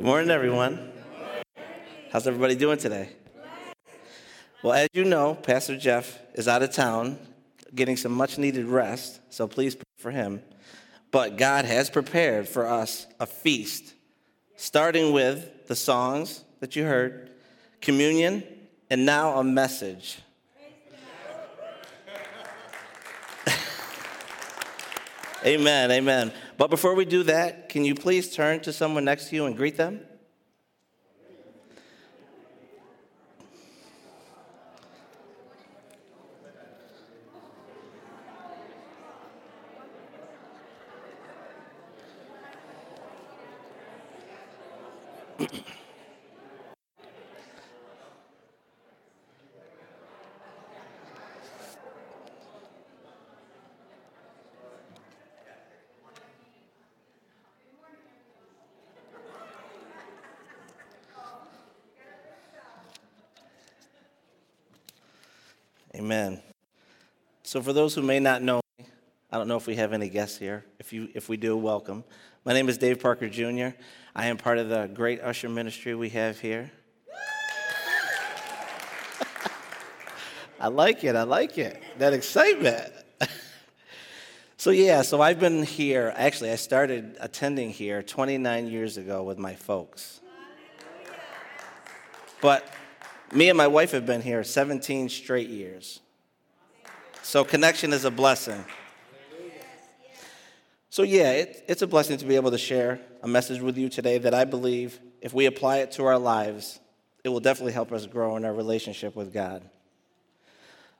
Good morning, everyone. How's everybody doing today? Well, as you know, Pastor Jeff is out of town getting some much needed rest, so please pray for him. But God has prepared for us a feast, starting with the songs that you heard, communion, and now a message. Amen, amen. But before we do that, can you please turn to someone next to you and greet them? Amen. So, for those who may not know me, I don't know if we have any guests here. If, you, if we do, welcome. My name is Dave Parker Jr. I am part of the great usher ministry we have here. I like it. I like it. That excitement. so, yeah, so I've been here. Actually, I started attending here 29 years ago with my folks. But me and my wife have been here 17 straight years. So connection is a blessing. So, yeah, it, it's a blessing to be able to share a message with you today that I believe if we apply it to our lives, it will definitely help us grow in our relationship with God.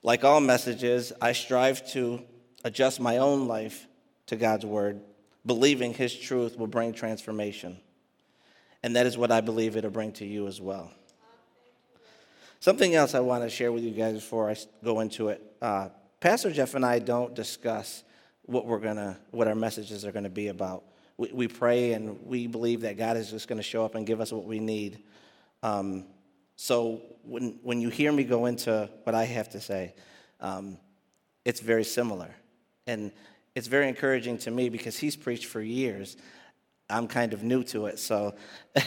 Like all messages, I strive to adjust my own life to God's word, believing His truth will bring transformation. And that is what I believe it'll bring to you as well. Something else I want to share with you guys before I go into it. Uh, Pastor Jeff and I don't discuss what we're gonna, what our messages are gonna be about. We, we pray and we believe that God is just gonna show up and give us what we need. Um, so when when you hear me go into what I have to say, um, it's very similar, and it's very encouraging to me because he's preached for years. I'm kind of new to it, so.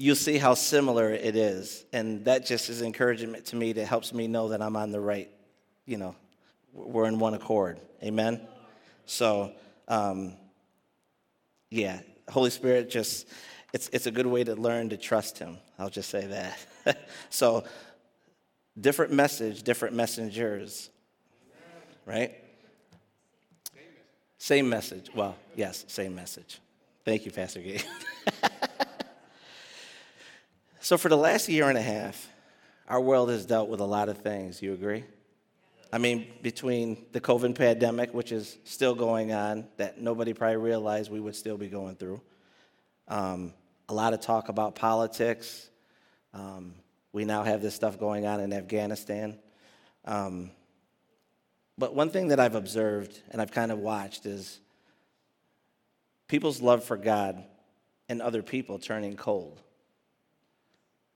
you'll see how similar it is. And that just is encouragement to me that helps me know that I'm on the right, you know, we're in one accord. Amen? So, um, yeah, Holy Spirit just, it's, it's a good way to learn to trust Him. I'll just say that. so, different message, different messengers, right? Same message. Well, yes, same message. Thank you, Pastor Gabe. So, for the last year and a half, our world has dealt with a lot of things. You agree? I mean, between the COVID pandemic, which is still going on, that nobody probably realized we would still be going through, um, a lot of talk about politics. Um, we now have this stuff going on in Afghanistan. Um, but one thing that I've observed and I've kind of watched is people's love for God and other people turning cold.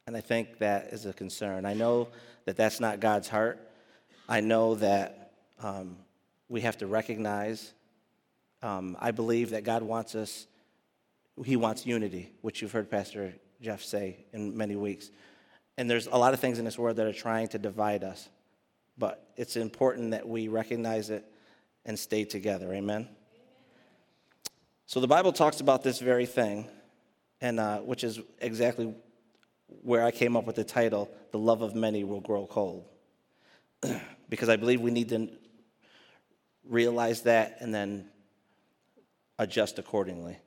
And I think that is a concern. I know that that's not God's heart. I know that um, we have to recognize. Um, I believe that God wants us, He wants unity, which you've heard Pastor Jeff say in many weeks. And there's a lot of things in this world that are trying to divide us. But it's important that we recognize it and stay together. Amen? So the Bible talks about this very thing, and uh, which is exactly where I came up with the title, The Love of Many Will Grow Cold. because I believe we need to realize that and then adjust accordingly.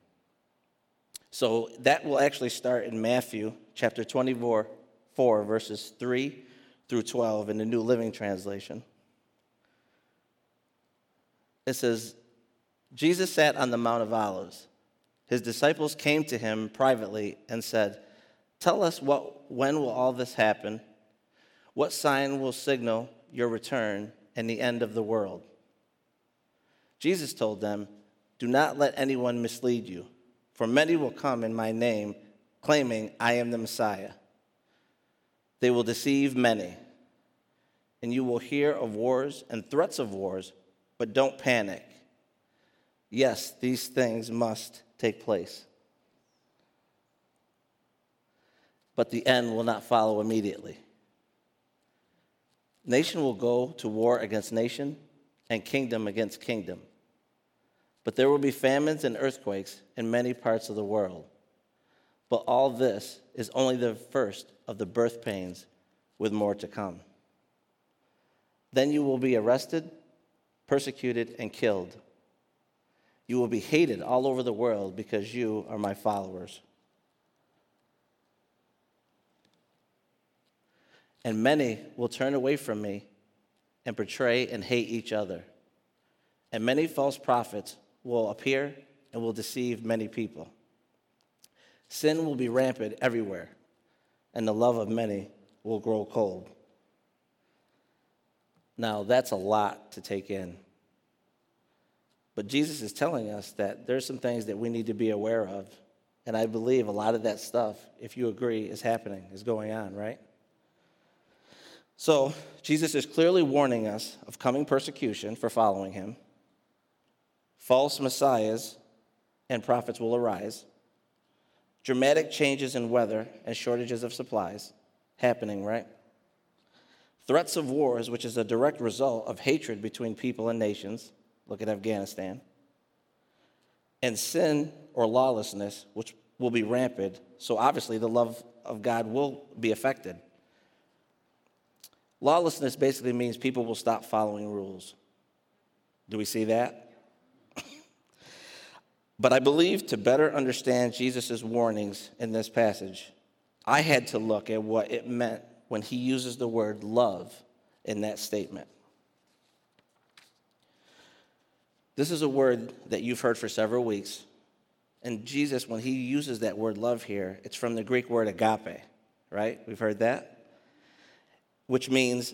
So that will actually start in Matthew chapter 24, 4, verses 3 through 12 in the New Living Translation. It says, Jesus sat on the Mount of Olives. His disciples came to him privately and said, Tell us what, when will all this happen? What sign will signal your return and the end of the world? Jesus told them, Do not let anyone mislead you, for many will come in my name, claiming, I am the Messiah. They will deceive many, and you will hear of wars and threats of wars, but don't panic. Yes, these things must take place but the end will not follow immediately. Nation will go to war against nation, and kingdom against kingdom. But there will be famines and earthquakes in many parts of the world. But all this is only the first of the birth pains, with more to come. Then you will be arrested, persecuted, and killed. You will be hated all over the world because you are my followers. And many will turn away from me and betray and hate each other. And many false prophets will appear and will deceive many people. Sin will be rampant everywhere, and the love of many will grow cold. Now, that's a lot to take in. But Jesus is telling us that there's some things that we need to be aware of. And I believe a lot of that stuff, if you agree, is happening, is going on, right? So, Jesus is clearly warning us of coming persecution for following him. False messiahs and prophets will arise. Dramatic changes in weather and shortages of supplies happening, right? Threats of wars, which is a direct result of hatred between people and nations. Look at Afghanistan. And sin or lawlessness, which will be rampant. So obviously, the love of God will be affected. Lawlessness basically means people will stop following rules. Do we see that? but I believe to better understand Jesus' warnings in this passage, I had to look at what it meant when he uses the word love in that statement. This is a word that you've heard for several weeks. And Jesus, when he uses that word love here, it's from the Greek word agape, right? We've heard that? Which means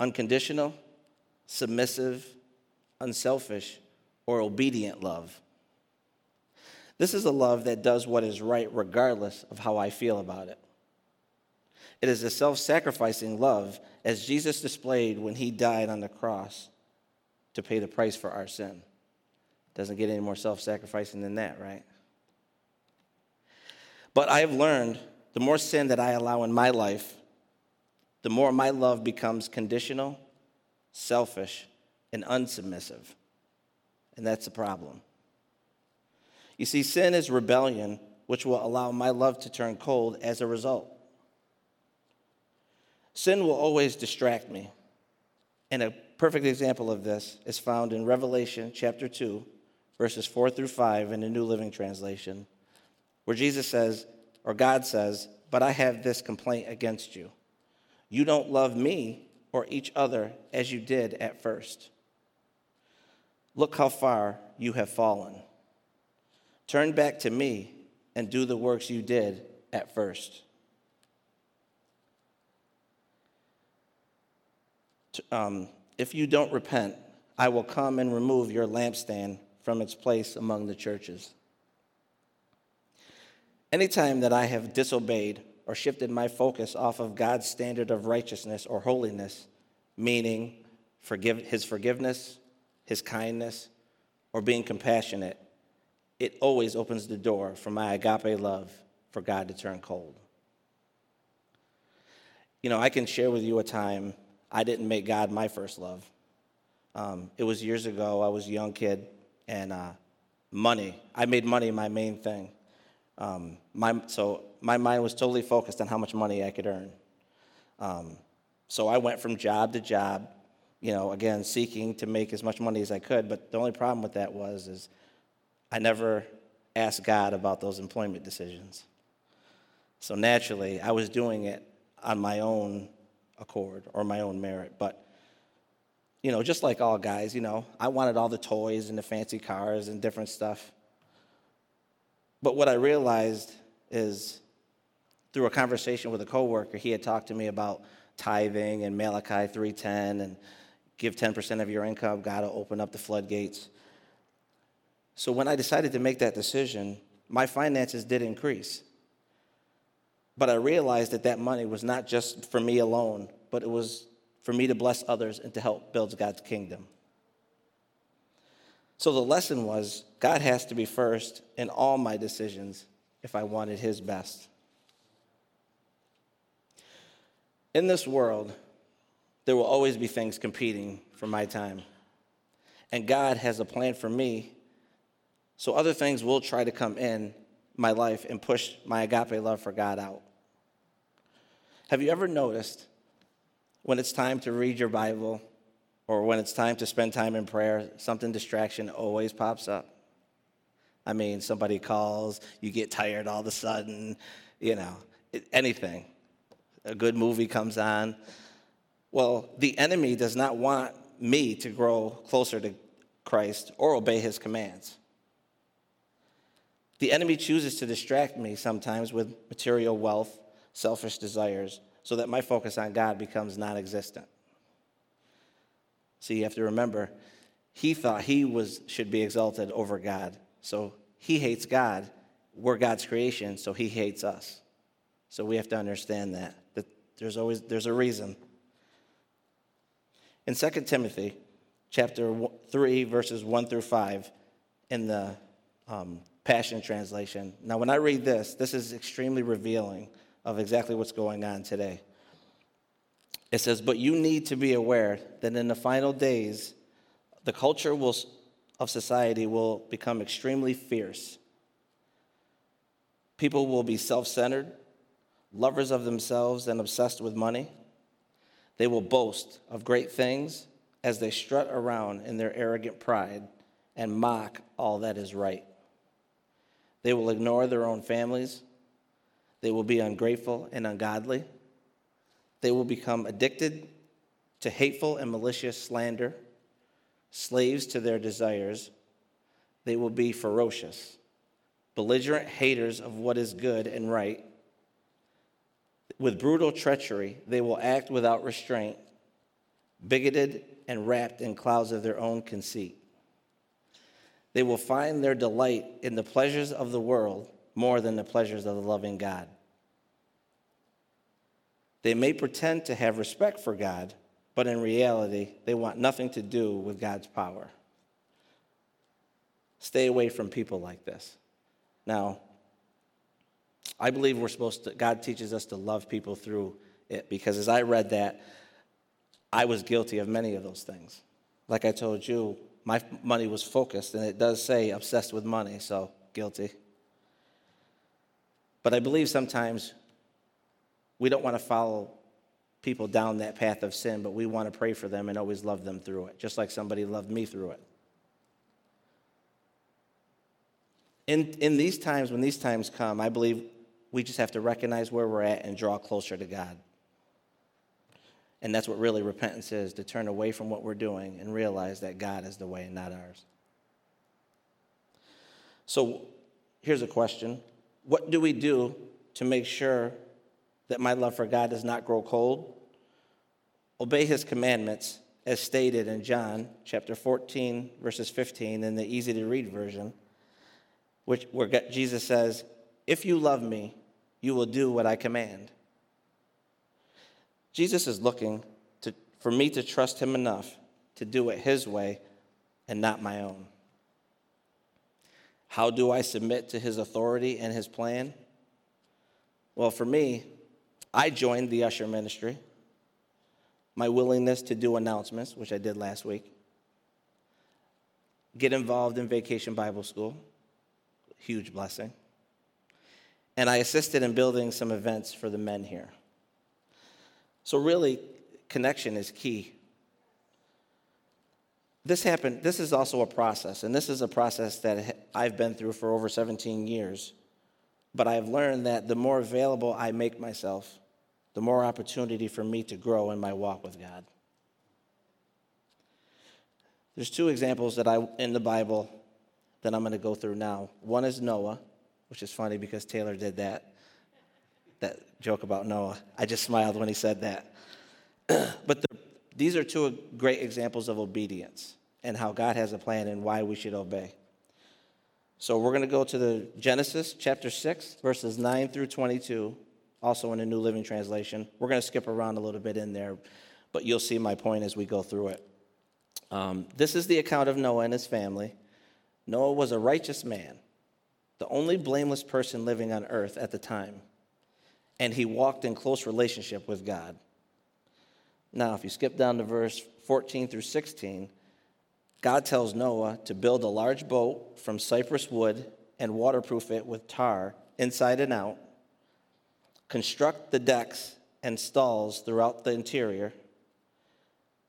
unconditional, submissive, unselfish, or obedient love. This is a love that does what is right regardless of how I feel about it. It is a self sacrificing love as Jesus displayed when he died on the cross to pay the price for our sin. Doesn't get any more self sacrificing than that, right? But I have learned the more sin that I allow in my life, the more my love becomes conditional, selfish, and unsubmissive. And that's a problem. You see, sin is rebellion, which will allow my love to turn cold as a result. Sin will always distract me. And a perfect example of this is found in Revelation chapter 2, verses 4 through 5 in the New Living Translation, where Jesus says, or God says, But I have this complaint against you you don't love me or each other as you did at first. Look how far you have fallen. Turn back to me and do the works you did at first. Um, if you don't repent, I will come and remove your lampstand from its place among the churches. Anytime that I have disobeyed or shifted my focus off of God's standard of righteousness or holiness, meaning forgive, his forgiveness, his kindness, or being compassionate, it always opens the door for my agape love for God to turn cold. You know, I can share with you a time I didn't make God my first love. Um, it was years ago, I was a young kid, and uh, money, I made money my main thing. Um, my, so my mind was totally focused on how much money I could earn. Um, so I went from job to job, you know, again, seeking to make as much money as I could. But the only problem with that was is I never asked God about those employment decisions. So naturally, I was doing it on my own accord or my own merit. But, you know, just like all guys, you know, I wanted all the toys and the fancy cars and different stuff. But what I realized is through a conversation with a coworker, he had talked to me about tithing and Malachi 3:10 and give 10% of your income, God will open up the floodgates. So when I decided to make that decision, my finances did increase. But I realized that that money was not just for me alone, but it was for me to bless others and to help build God's kingdom. So the lesson was God has to be first in all my decisions if I wanted His best. In this world, there will always be things competing for my time. And God has a plan for me, so other things will try to come in my life and push my agape love for God out. Have you ever noticed when it's time to read your Bible or when it's time to spend time in prayer, something distraction always pops up? I mean, somebody calls, you get tired all of a sudden, you know, anything. A good movie comes on. Well, the enemy does not want me to grow closer to Christ or obey his commands. The enemy chooses to distract me sometimes with material wealth, selfish desires, so that my focus on God becomes non existent. See, you have to remember, he thought he was, should be exalted over God. So he hates God. We're God's creation, so he hates us. So we have to understand that, that there's always there's a reason. In 2 Timothy chapter 3, verses 1 through 5, in the um, Passion Translation. Now, when I read this, this is extremely revealing of exactly what's going on today. It says, But you need to be aware that in the final days, the culture will, of society will become extremely fierce. People will be self centered, lovers of themselves, and obsessed with money. They will boast of great things as they strut around in their arrogant pride and mock all that is right. They will ignore their own families. They will be ungrateful and ungodly. They will become addicted to hateful and malicious slander, slaves to their desires. They will be ferocious, belligerent haters of what is good and right. With brutal treachery, they will act without restraint, bigoted and wrapped in clouds of their own conceit. They will find their delight in the pleasures of the world more than the pleasures of the loving God. They may pretend to have respect for God, but in reality, they want nothing to do with God's power. Stay away from people like this. Now, I believe we're supposed to, God teaches us to love people through it because as I read that, I was guilty of many of those things. Like I told you, my money was focused, and it does say obsessed with money, so guilty. But I believe sometimes we don't want to follow people down that path of sin, but we want to pray for them and always love them through it, just like somebody loved me through it. In, in these times, when these times come, I believe we just have to recognize where we're at and draw closer to God. And that's what really repentance is to turn away from what we're doing and realize that God is the way and not ours. So here's a question What do we do to make sure that my love for God does not grow cold? Obey his commandments as stated in John chapter 14, verses 15, in the easy to read version, which, where Jesus says, If you love me, you will do what I command. Jesus is looking to, for me to trust him enough to do it his way and not my own. How do I submit to his authority and his plan? Well, for me, I joined the usher ministry. My willingness to do announcements, which I did last week. Get involved in vacation Bible school, huge blessing. And I assisted in building some events for the men here. So, really, connection is key. This happened, this is also a process, and this is a process that I've been through for over 17 years. But I've learned that the more available I make myself, the more opportunity for me to grow in my walk with God. There's two examples that I in the Bible that I'm going to go through now. One is Noah, which is funny because Taylor did that that joke about Noah. I just smiled when he said that. but the, these are two great examples of obedience and how God has a plan and why we should obey. So we're going to go to the Genesis chapter 6, verses 9 through 22, also in the New Living Translation. We're going to skip around a little bit in there, but you'll see my point as we go through it. Um, this is the account of Noah and his family. Noah was a righteous man, the only blameless person living on earth at the time and he walked in close relationship with God. Now, if you skip down to verse 14 through 16, God tells Noah to build a large boat from cypress wood and waterproof it with tar inside and out, construct the decks and stalls throughout the interior,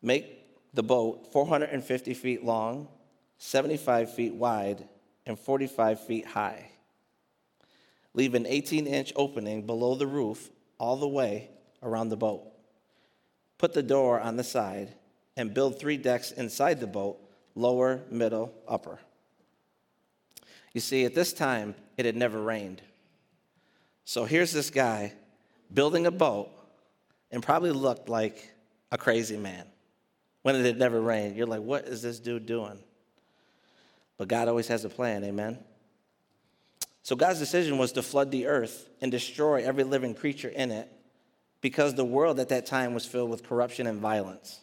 make the boat 450 feet long, 75 feet wide, and 45 feet high. Leave an 18 inch opening below the roof all the way around the boat. Put the door on the side and build three decks inside the boat lower, middle, upper. You see, at this time, it had never rained. So here's this guy building a boat and probably looked like a crazy man when it had never rained. You're like, what is this dude doing? But God always has a plan, amen? So God's decision was to flood the earth and destroy every living creature in it because the world at that time was filled with corruption and violence.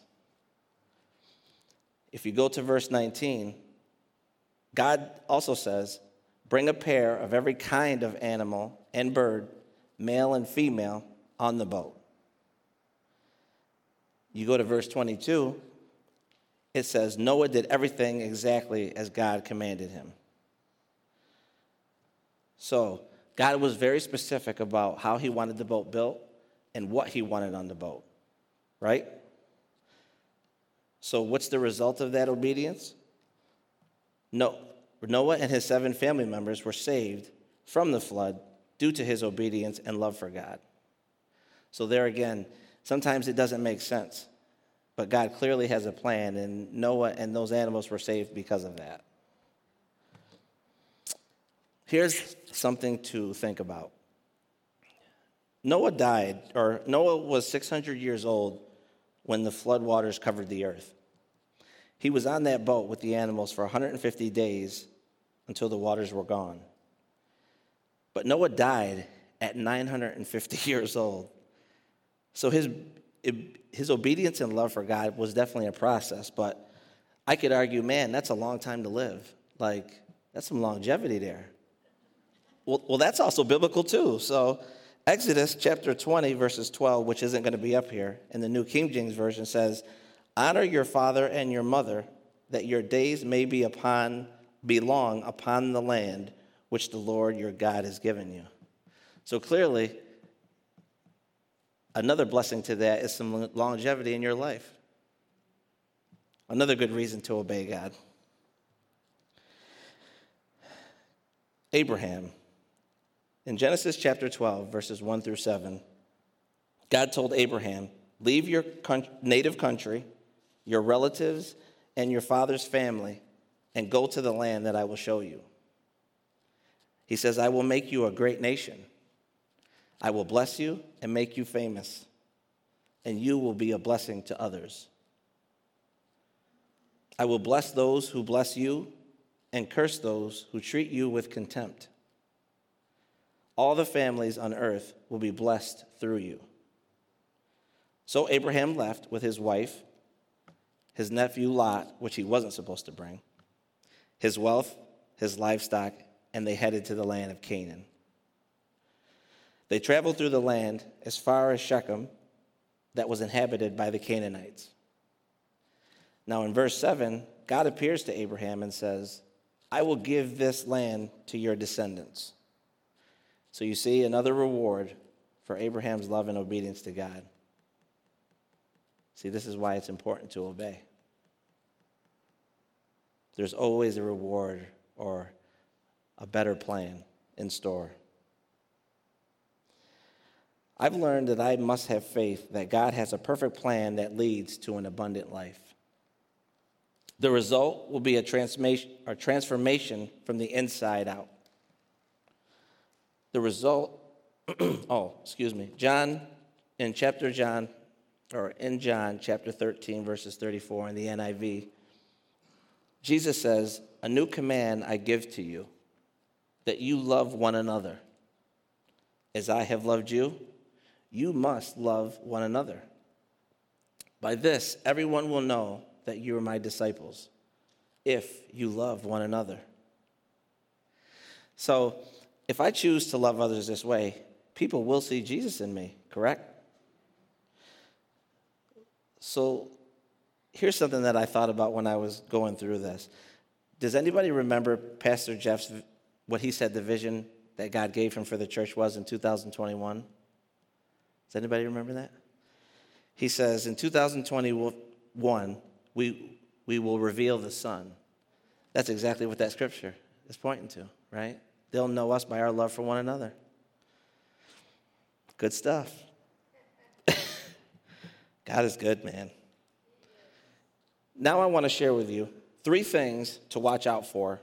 If you go to verse 19, God also says, Bring a pair of every kind of animal and bird, male and female, on the boat. You go to verse 22, it says, Noah did everything exactly as God commanded him. So, God was very specific about how he wanted the boat built and what he wanted on the boat, right? So, what's the result of that obedience? No, Noah and his seven family members were saved from the flood due to his obedience and love for God. So, there again, sometimes it doesn't make sense, but God clearly has a plan, and Noah and those animals were saved because of that. Here's something to think about Noah died, or Noah was 600 years old when the flood waters covered the earth. He was on that boat with the animals for 150 days until the waters were gone. But Noah died at 950 years old. So his, his obedience and love for God was definitely a process, but I could argue, man, that's a long time to live. Like, that's some longevity there. Well, well that's also biblical too. So, Exodus chapter 20, verses 12, which isn't going to be up here, in the New King James Version says, Honor your father and your mother, that your days may be upon, be long upon the land which the Lord your God has given you. So clearly, another blessing to that is some longevity in your life. Another good reason to obey God. Abraham in Genesis chapter 12, verses 1 through 7, God told Abraham, Leave your native country, your relatives, and your father's family, and go to the land that I will show you. He says, I will make you a great nation. I will bless you and make you famous, and you will be a blessing to others. I will bless those who bless you, and curse those who treat you with contempt all the families on earth will be blessed through you. So Abraham left with his wife, his nephew Lot, which he wasn't supposed to bring, his wealth, his livestock, and they headed to the land of Canaan. They traveled through the land as far as Shechem, that was inhabited by the Canaanites. Now, in verse 7, God appears to Abraham and says, I will give this land to your descendants. So you see another reward for Abraham's love and obedience to God. See, this is why it's important to obey. There's always a reward or a better plan in store. I've learned that I must have faith that God has a perfect plan that leads to an abundant life. The result will be a transformation, a transformation from the inside out. The result, oh, excuse me, John, in chapter John, or in John chapter 13, verses 34 in the NIV, Jesus says, A new command I give to you, that you love one another. As I have loved you, you must love one another. By this, everyone will know that you are my disciples, if you love one another. So, if I choose to love others this way, people will see Jesus in me, correct? So here's something that I thought about when I was going through this. Does anybody remember Pastor Jeff's what he said the vision that God gave him for the church was in 2021? Does anybody remember that? He says in 2021 we we will reveal the Son. That's exactly what that scripture is pointing to, right? They'll know us by our love for one another. Good stuff. God is good, man. Now I want to share with you three things to watch out for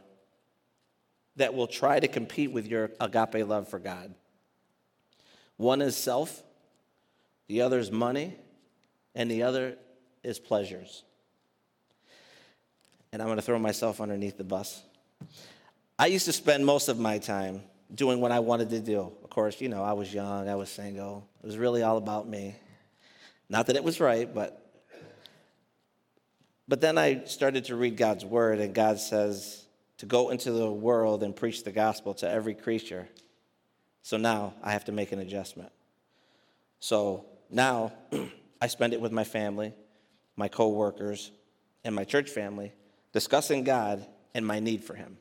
that will try to compete with your agape love for God. One is self, the other is money, and the other is pleasures. And I'm going to throw myself underneath the bus. I used to spend most of my time doing what I wanted to do. Of course, you know, I was young, I was single. It was really all about me. Not that it was right, but but then I started to read God's word and God says to go into the world and preach the gospel to every creature. So now I have to make an adjustment. So now I spend it with my family, my coworkers, and my church family discussing God and my need for him.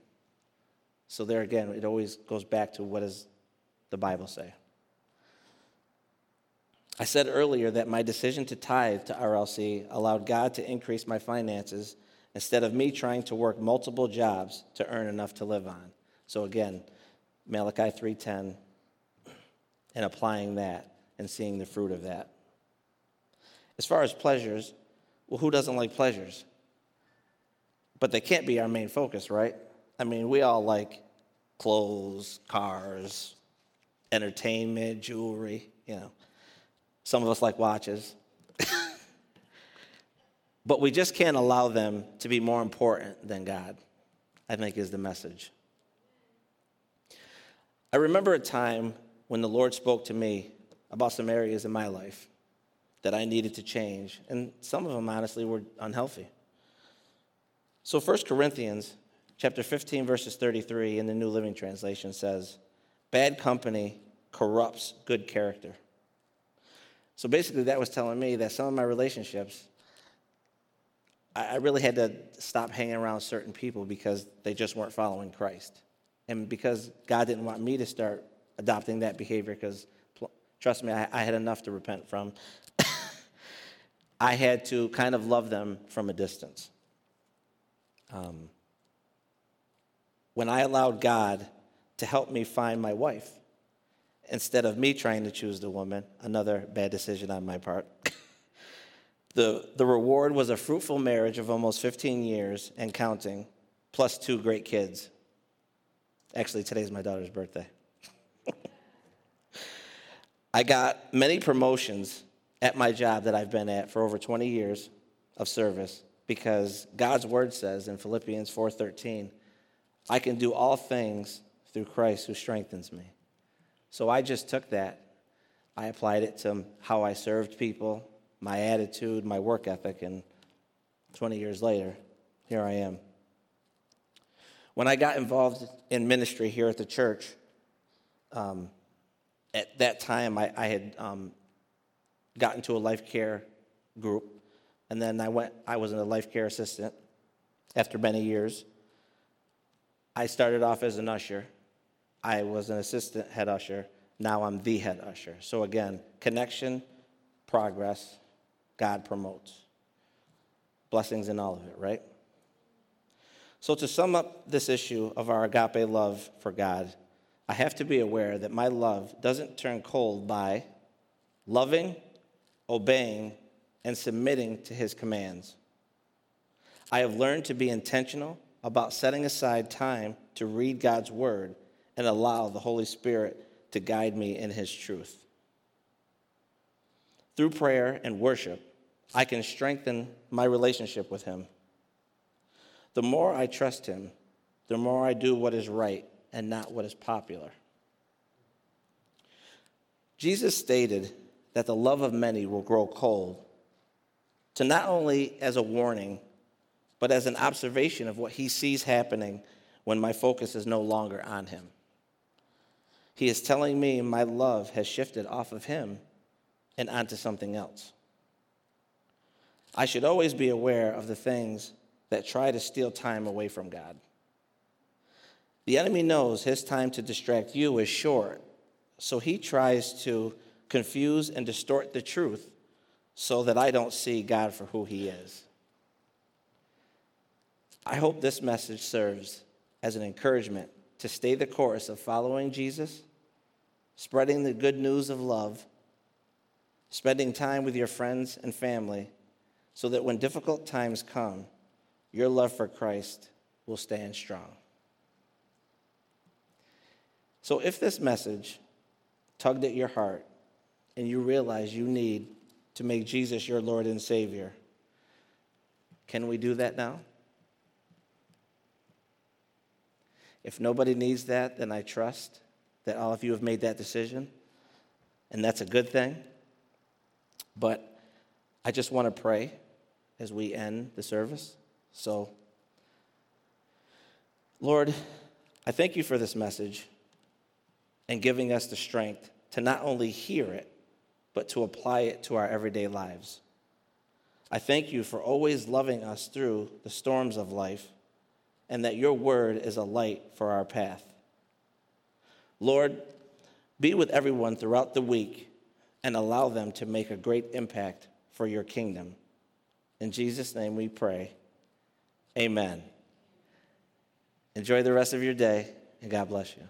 So there again, it always goes back to what does the Bible say? I said earlier that my decision to tithe to RLC allowed God to increase my finances instead of me trying to work multiple jobs to earn enough to live on. So again, Malachi 3:10 and applying that and seeing the fruit of that. As far as pleasures, well who doesn't like pleasures? But they can't be our main focus, right? I mean, we all like clothes, cars, entertainment, jewelry, you know. Some of us like watches. but we just can't allow them to be more important than God, I think is the message. I remember a time when the Lord spoke to me about some areas in my life that I needed to change, and some of them honestly were unhealthy. So 1 Corinthians chapter 15 verses 33 in the New Living Translation says, "Bad company corrupts good character." So basically, that was telling me that some of my relationships, I really had to stop hanging around certain people because they just weren't following Christ. And because God didn't want me to start adopting that behavior, because trust me, I, I had enough to repent from, I had to kind of love them from a distance. Um, when I allowed God to help me find my wife, instead of me trying to choose the woman, another bad decision on my part. the, the reward was a fruitful marriage of almost 15 years and counting, plus two great kids. Actually, today's my daughter's birthday. I got many promotions at my job that I've been at for over 20 years of service because God's word says in Philippians 4:13, I can do all things through Christ who strengthens me. So I just took that. I applied it to how I served people, my attitude, my work ethic, and 20 years later, here I am. When I got involved in ministry here at the church, um, at that time I, I had um, gotten to a life care group, and then I went. I was in a life care assistant. After many years, I started off as an usher, I was an assistant head usher. Now I'm the head usher. So again, connection, progress, God promotes. Blessings in all of it, right? So, to sum up this issue of our agape love for God, I have to be aware that my love doesn't turn cold by loving, obeying, and submitting to his commands. I have learned to be intentional about setting aside time to read God's word and allow the Holy Spirit to guide me in His truth. Through prayer and worship, I can strengthen my relationship with Him. The more I trust Him, the more I do what is right and not what is popular. Jesus stated that the love of many will grow cold, to not only as a warning, but as an observation of what he sees happening when my focus is no longer on him. He is telling me my love has shifted off of him and onto something else. I should always be aware of the things that try to steal time away from God. The enemy knows his time to distract you is short, so he tries to confuse and distort the truth so that I don't see God for who he is. I hope this message serves as an encouragement to stay the course of following Jesus, spreading the good news of love, spending time with your friends and family, so that when difficult times come, your love for Christ will stand strong. So, if this message tugged at your heart and you realize you need to make Jesus your Lord and Savior, can we do that now? If nobody needs that, then I trust that all of you have made that decision, and that's a good thing. But I just want to pray as we end the service. So, Lord, I thank you for this message and giving us the strength to not only hear it, but to apply it to our everyday lives. I thank you for always loving us through the storms of life and that your word is a light for our path. Lord, be with everyone throughout the week and allow them to make a great impact for your kingdom. In Jesus' name we pray. Amen. Enjoy the rest of your day, and God bless you.